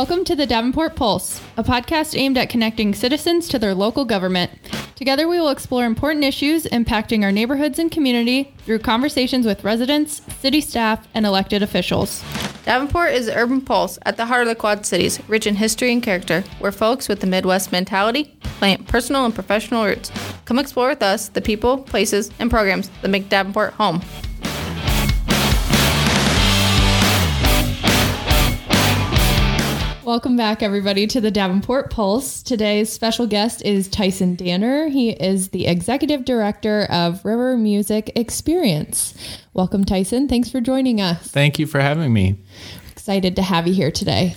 Welcome to the Davenport Pulse, a podcast aimed at connecting citizens to their local government. Together, we will explore important issues impacting our neighborhoods and community through conversations with residents, city staff, and elected officials. Davenport is the urban pulse at the heart of the Quad Cities, rich in history and character, where folks with the Midwest mentality plant personal and professional roots. Come explore with us the people, places, and programs that make Davenport home. Welcome back, everybody, to the Davenport Pulse. Today's special guest is Tyson Danner. He is the executive director of River Music Experience. Welcome, Tyson. Thanks for joining us. Thank you for having me. Excited to have you here today.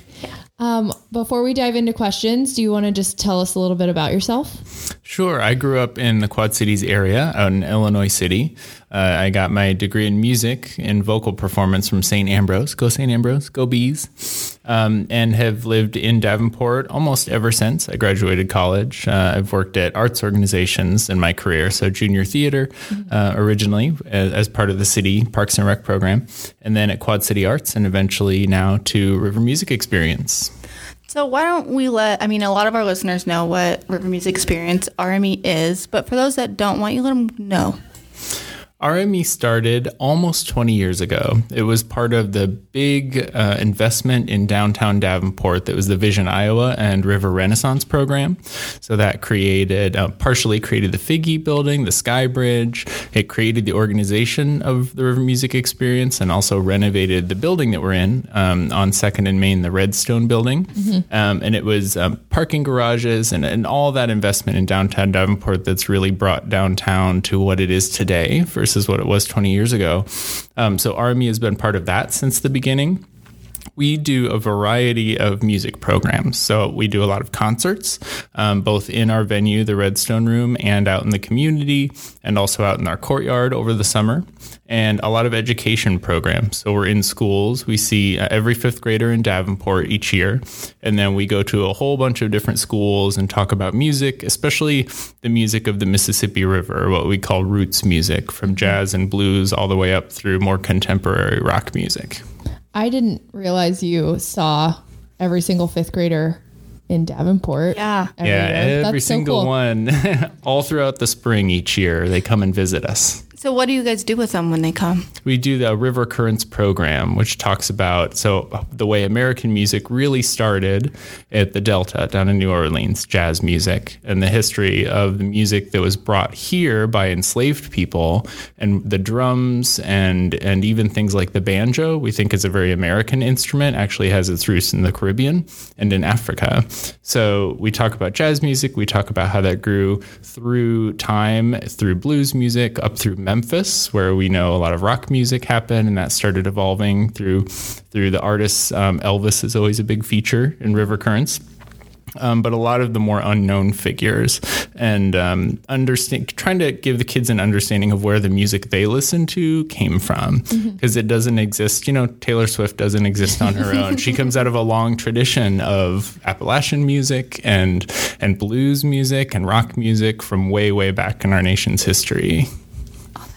Um, before we dive into questions, do you want to just tell us a little bit about yourself? Sure. I grew up in the Quad Cities area out in Illinois City. Uh, I got my degree in music and vocal performance from St. Ambrose. Go St. Ambrose, go Bees. Um, and have lived in Davenport almost ever since I graduated college. Uh, I've worked at arts organizations in my career, so junior theater uh, originally as, as part of the city Parks and Rec program, and then at Quad City Arts, and eventually now to River Music Experience. So, why don't we let, I mean, a lot of our listeners know what River Music Experience RME is, but for those that don't, why don't you let them know? RME started almost 20 years ago. It was part of the big uh, investment in downtown Davenport that was the Vision Iowa and River Renaissance program. So that created, uh, partially created the Figge building, the Sky Bridge. It created the organization of the River Music Experience and also renovated the building that we're in um, on 2nd and Main, the Redstone building. Mm-hmm. Um, and it was um, parking garages and, and all that investment in downtown Davenport that's really brought downtown to what it is today for versus what it was 20 years ago. Um, so RME has been part of that since the beginning we do a variety of music programs. So we do a lot of concerts, um, both in our venue, the Redstone Room, and out in the community, and also out in our courtyard over the summer, and a lot of education programs. So we're in schools. We see uh, every fifth grader in Davenport each year, and then we go to a whole bunch of different schools and talk about music, especially the music of the Mississippi River, what we call roots music, from jazz and blues all the way up through more contemporary rock music. I didn't realize you saw every single fifth grader in Davenport. Yeah. Every yeah, year. every That's single so cool. one. All throughout the spring each year, they come and visit us. So, what do you guys do with them when they come? We do the River Currents program, which talks about so the way American music really started at the Delta down in New Orleans, jazz music, and the history of the music that was brought here by enslaved people, and the drums and and even things like the banjo. We think is a very American instrument. Actually, has its roots in the Caribbean and in Africa. So we talk about jazz music. We talk about how that grew through time, through blues music, up through Memphis, where we know a lot of rock music happened, and that started evolving through through the artists. Um, Elvis is always a big feature in River Currents um, but a lot of the more unknown figures and um, understand trying to give the kids an understanding of where the music they listen to came from because mm-hmm. it doesn't exist you know taylor swift doesn't exist on her own she comes out of a long tradition of appalachian music and and blues music and rock music from way way back in our nation's history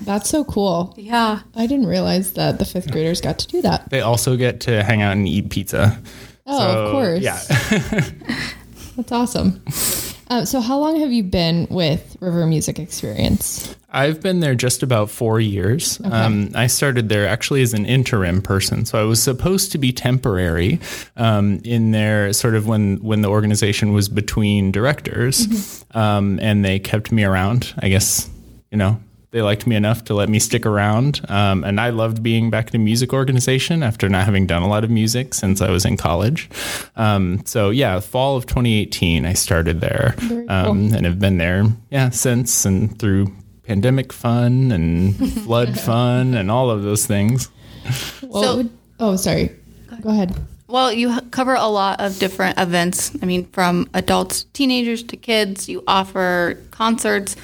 that's so cool. Yeah. I didn't realize that the fifth graders got to do that. They also get to hang out and eat pizza. Oh, so, of course. Yeah. That's awesome. Uh, so, how long have you been with River Music Experience? I've been there just about four years. Okay. Um, I started there actually as an interim person, so I was supposed to be temporary um, in there, sort of when when the organization was between directors, mm-hmm. um, and they kept me around. I guess you know they liked me enough to let me stick around. Um, and I loved being back in a music organization after not having done a lot of music since I was in college. Um, so, yeah, fall of 2018, I started there um, cool. and have been there, yeah, since and through pandemic fun and flood fun and all of those things. Well, so, oh, sorry. Go ahead. Well, you cover a lot of different events. I mean, from adults, teenagers to kids. You offer concerts.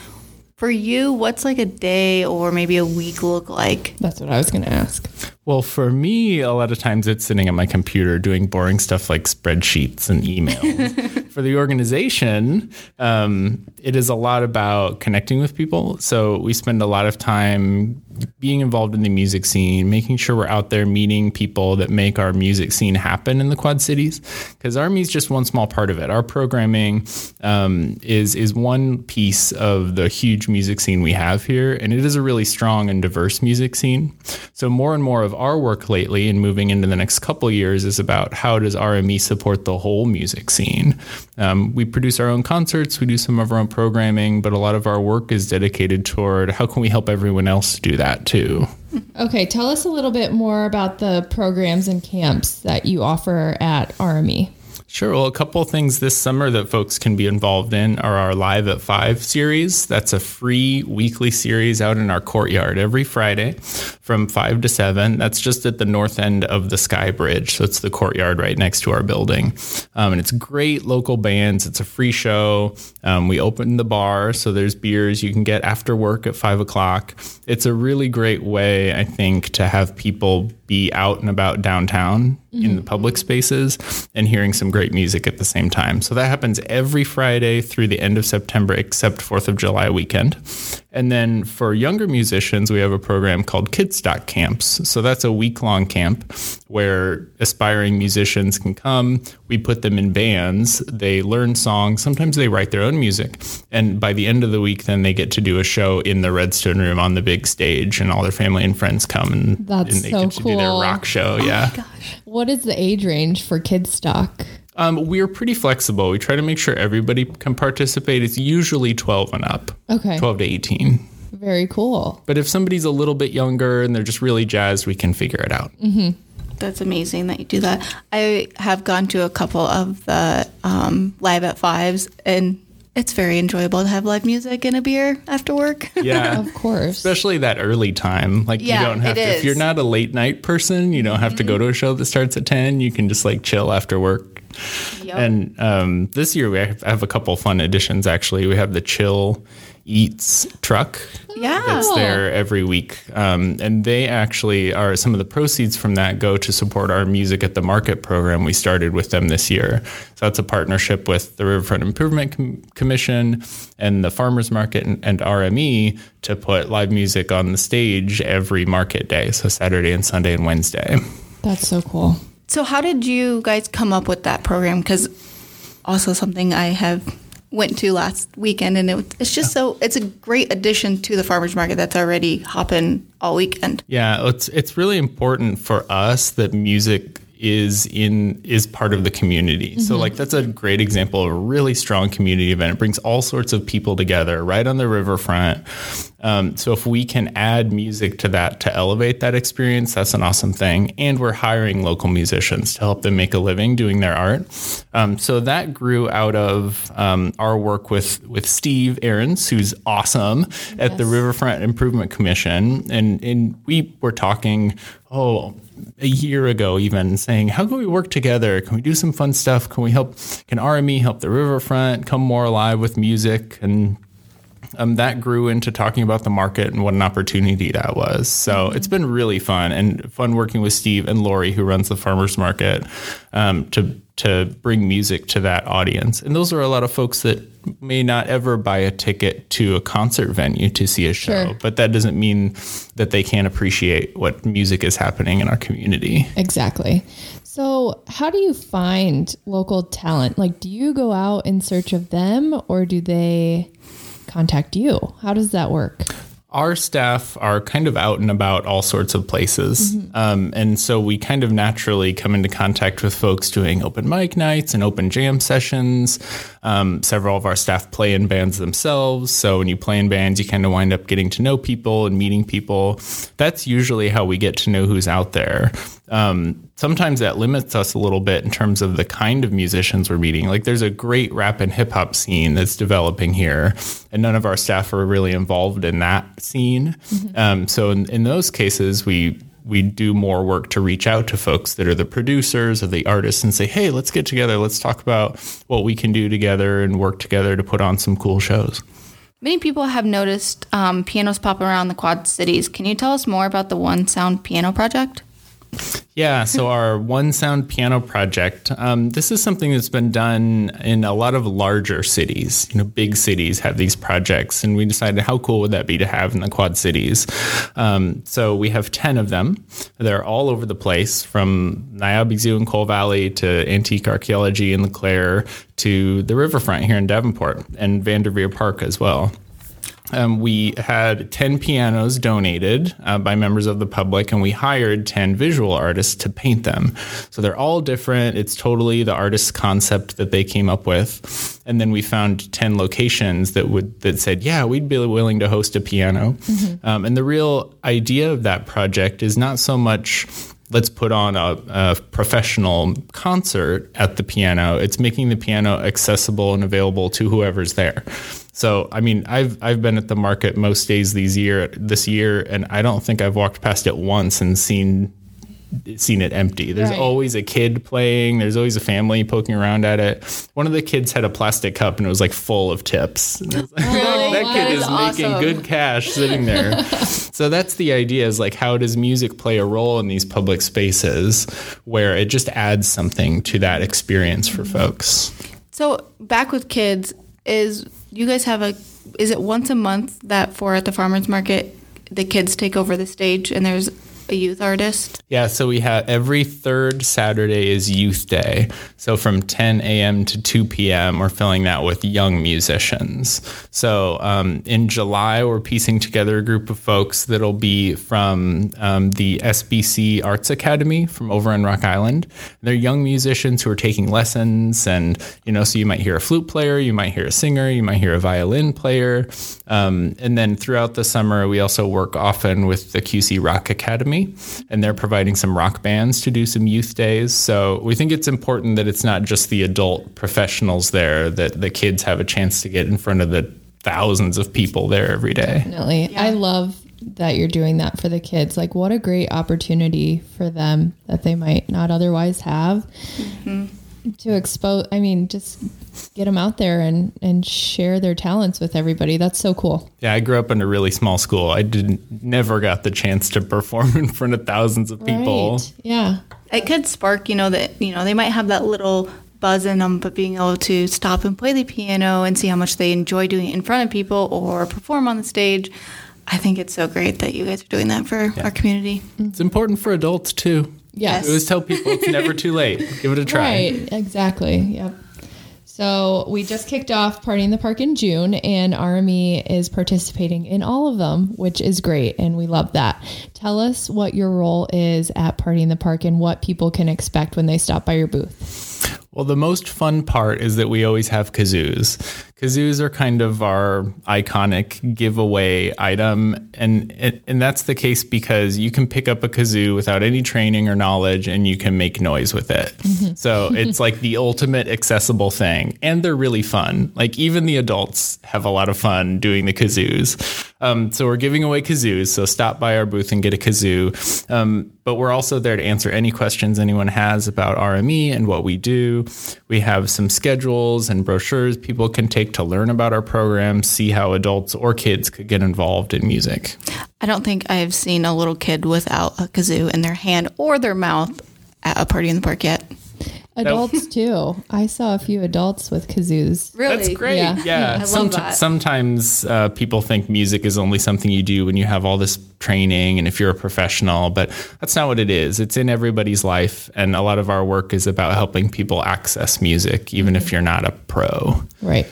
For you, what's like a day or maybe a week look like? That's what I was going to ask. Well, for me, a lot of times it's sitting at my computer doing boring stuff like spreadsheets and emails. for the organization, um, it is a lot about connecting with people. So we spend a lot of time being involved in the music scene, making sure we're out there meeting people that make our music scene happen in the Quad Cities. Because RME is just one small part of it. Our programming um, is is one piece of the huge music scene we have here, and it is a really strong and diverse music scene. So more and more of our work lately, and moving into the next couple years, is about how does RME support the whole music scene. Um, we produce our own concerts, we do some of our own programming, but a lot of our work is dedicated toward how can we help everyone else do that too. Okay, tell us a little bit more about the programs and camps that you offer at RME. Sure. Well, a couple things this summer that folks can be involved in are our Live at Five series. That's a free weekly series out in our courtyard every Friday from 5 to 7. That's just at the north end of the Sky Bridge. So it's the courtyard right next to our building. Um, and it's great local bands. It's a free show. Um, we open the bar, so there's beers you can get after work at 5 o'clock. It's a really great way, I think, to have people be out and about downtown mm-hmm. in the public spaces and hearing some great music at the same time. So that happens every Friday through the end of September, except 4th of July weekend. And then for younger musicians, we have a program called Kidstock Camps. So that's a week long camp where aspiring musicians can come. We put them in bands. They learn songs. Sometimes they write their own music. And by the end of the week, then they get to do a show in the Redstone Room on the big stage, and all their family and friends come and, that's and they so cool. Do their rock show. Oh yeah. What is the age range for Kidstock? Um, we're pretty flexible. We try to make sure everybody can participate. It's usually 12 and up. Okay. 12 to 18. Very cool. But if somebody's a little bit younger and they're just really jazzed, we can figure it out. Mm-hmm. That's amazing that you do that. I have gone to a couple of the um, live at fives, and it's very enjoyable to have live music and a beer after work. Yeah. Of course. Especially that early time. Like Yeah, you don't have it to if you're not a late night person, you don't have to go to a show that starts at 10. You can just like chill after work. Yep. And um, this year we have, have a couple fun additions actually. We have the Chill Eats truck yeah. that's there every week. Um, and they actually are some of the proceeds from that go to support our Music at the Market program we started with them this year. So that's a partnership with the Riverfront Improvement Com- Commission and the Farmers Market and, and RME to put live music on the stage every market day. So Saturday and Sunday and Wednesday. That's so cool. So how did you guys come up with that program? Because also something I have went to last weekend, and it, it's just so it's a great addition to the farmers market that's already hopping all weekend. Yeah, it's it's really important for us that music is in is part of the community. So like that's a great example of a really strong community event. It brings all sorts of people together right on the riverfront. Um, so if we can add music to that to elevate that experience, that's an awesome thing. And we're hiring local musicians to help them make a living doing their art. Um, so that grew out of um, our work with with Steve Aarons, who's awesome at the Riverfront Improvement Commission, and and we were talking. Oh, a year ago, even saying, "How can we work together? Can we do some fun stuff? Can we help? Can RME help the riverfront come more alive with music?" And um, that grew into talking about the market and what an opportunity that was. So it's been really fun and fun working with Steve and Lori, who runs the farmers market, um, to to bring music to that audience. And those are a lot of folks that may not ever buy a ticket to a concert venue to see a show, Sure. but that doesn't mean that they can't appreciate what music is happening in our community. Exactly. So, how do you find local talent? Like, do you go out in search of them or do they contact you? How does that work? our staff are kind of out and about all sorts of places. Um, and so we kind of naturally come into contact with folks doing open mic nights and open jam sessions. Um, several of our staff play in bands themselves. So when you play in bands, you kind of wind up getting to know people and meeting people. That's usually how we get to know who's out there. Um, sometimes that limits us a little bit in terms of the kind of musicians we're meeting. Like there's a great rap and hip hop scene that's developing here, and none of our staff are really involved in that scene. Um, so in, in those cases, we we do more work to reach out to folks that are the producers or the artists and say, hey, let's get together. Let's talk about what we can do together and work together to put on some cool shows. Many people have noticed um, pianos pop around the Quad Cities. Can you tell us more about the One Sound Piano Project? Yeah, so our One Sound Piano project, um, this is something that's been done in a lot of larger cities. You know, big cities have these projects, and we decided how cool would that be to have in the Quad Cities. Um, so we have 10 of them. They're all over the place, from Niabi Zoo in Coal Valley to Antique Archaeology in LeClaire to the riverfront here in Davenport and Vanderveer Park as well. Um, we had 10 pianos donated uh, by members of the public, and we hired 10 visual artists to paint them. So they're all different. It's totally the artist's concept that they came up with. And then we found 10 locations that would that said, yeah, we'd be willing to host a piano. Mm-hmm. Um, and the real idea of that project is not so much let's put on a, a, professional concert at the piano. It's making the piano accessible and available to whoever's there. So, I mean, I've I've been at the market most days these year this year, and I don't think I've walked past it once and seen seen it empty. There's right. always a kid playing. There's always a family poking around at it. One of the kids had a plastic cup and it was like full of tips. Like, that, oh, that kid is awesome. making good cash sitting there. so that's the idea is like how does music play a role in these public spaces where it just adds something to that experience for folks. So back with kids is you guys have a is it once a month that for at the farmers market the kids take over the stage and there's a youth artist? Yeah, so we have every third Saturday is Youth Day. So from 10 a.m. to 2 p.m., we're filling that with young musicians. So um, in July, we're piecing together a group of folks that'll be from um, the SBC Arts Academy from over in Rock Island. They're young musicians who are taking lessons, and you know, so you might hear a flute player, you might hear a singer, you might hear a violin player, um, and then throughout the summer, we also work often with the QC Rock Academy and they're providing some rock bands to do some youth days. So we think it's important that it's not just the adult professionals there, that the kids have a chance to get in front of the thousands of people there every day. Definitely. Yeah. I love that you're doing that for the kids. Like, what a great opportunity for them that they might not otherwise have. Mm-hmm to expose i mean just get them out there and and share their talents with everybody that's so cool yeah i grew up in a really small school i didn't never got the chance to perform in front of thousands of people right. yeah it could spark you know that you know they might have that little buzz in them but being able to stop and play the piano and see how much they enjoy doing it in front of people or perform on the stage I think it's so great that you guys are doing that for yeah. our community. Mm-hmm. It's important for adults too. Yes. I always tell people it's never too late. Give it a try. Right, exactly. Yep. So we just kicked off Party in the Park in June, and RME is participating in all of them, which is great, and we love that. Tell us what your role is at Party in the Park and what people can expect when they stop by your booth. Well, the most fun part is that we always have kazoos. Kazoos are kind of our iconic giveaway item, and and that's the case because you can pick up a kazoo without any training or knowledge, and you can make noise with it. Mm-hmm. So it's like the ultimate accessible thing, and they're really fun. Like even the adults have a lot of fun doing the kazoos. Um, so we're giving away kazoos. So stop by our booth and get a kazoo. Um, but we're also there to answer any questions anyone has about RME and what we do. We have some schedules and brochures people can take to learn about our program, see how adults or kids could get involved in music. I don't think I've seen a little kid without a kazoo in their hand or their mouth at a party in the park yet. Adults too. I saw a few adults with kazoos. Really? That's great. Yeah. yeah. I love that. Sometimes uh, people think music is only something you do when you have all this training and if you're a professional, but that's not what it is. It's in everybody's life. And a lot of our work is about helping people access music, even if you're not a pro. Right.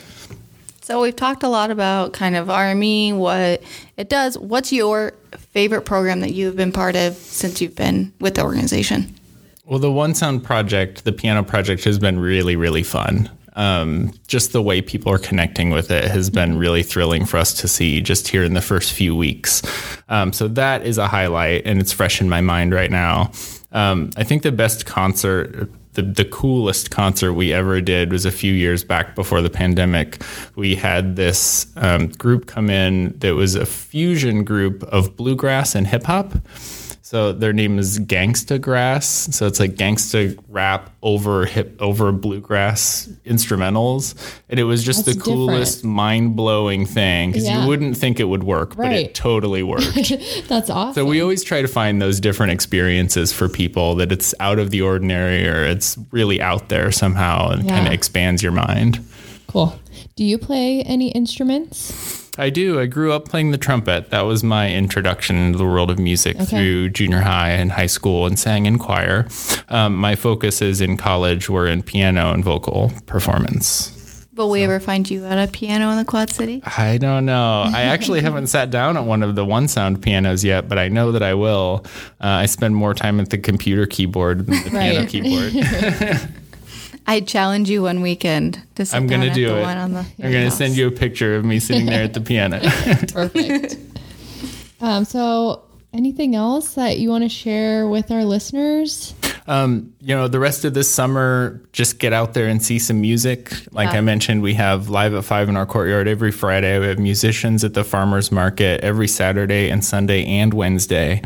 So we've talked a lot about kind of RME, what it does. What's your favorite program that you've been part of since you've been with the organization? Well, the One Sound project, the piano project, has been really, really fun. Um, just the way people are connecting with it has been really thrilling for us to see just here in the first few weeks. Um, so that is a highlight, and it's fresh in my mind right now. Um, I think the best concert, the, the coolest concert we ever did was a few years back before the pandemic. We had this um, group come in that was a fusion group of bluegrass and hip hop. So their name is Gangsta Grass. So it's like gangsta rap over hip over bluegrass instrumentals, and it was just That's the coolest, mind blowing thing because Yeah. you wouldn't think it would work, but it totally worked. That's awesome. So we always try to find those different experiences for people that it's out of the ordinary or it's really out there somehow and Yeah. kind of expands your mind. cool. Do you play any instruments? I do. I grew up playing the trumpet. That was my introduction into the world of music Okay. through junior high and high school and sang in choir. Um, my focuses in college were in piano and vocal performance. Will we ever find you at a piano in the Quad City? I don't know. I actually haven't sat down at one of the one sound pianos yet, but I know that I will. Uh, I spend more time at the computer keyboard than the piano keyboard. I challenge you one weekend to sit I'm down gonna at do the it. one on the. I'm going to send you a picture of me sitting there at the piano. Perfect. um, so, anything else that you want to share with our listeners? Um, you know, the rest of this summer, just get out there and see some music. Like Yeah. I mentioned, we have live at five in our courtyard every Friday. We have musicians at the farmers market every Saturday and Sunday and Wednesday,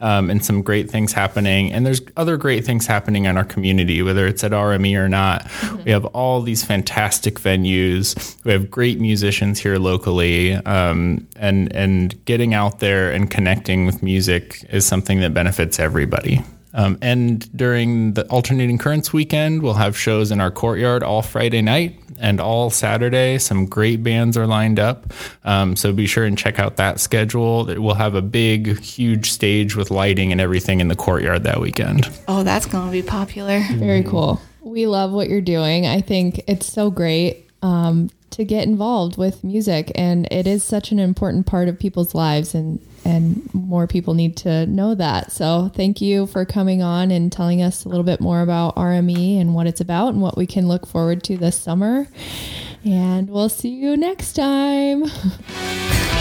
um, and some great things happening. And there's other great things happening in our community, whether it's at RME or not. We have all these fantastic venues. We have great musicians here locally, um, and and getting out there and connecting with music is something that benefits everybody. Um, and during the alternating currents weekend, we'll have shows in our courtyard all Friday night and all Saturday. Some great bands are lined up. Um, so be sure and check out that schedule. We'll have a big, huge stage with lighting and everything in the courtyard that weekend. Oh, that's going to be popular. Very cool. We love what you're doing. I think it's so great um, to get involved with music, and it is such an important part of people's lives, and and more people need to know that. So thank you for coming on and telling us a little bit more about RME and what it's about and what we can look forward to this summer. And we'll see you next time.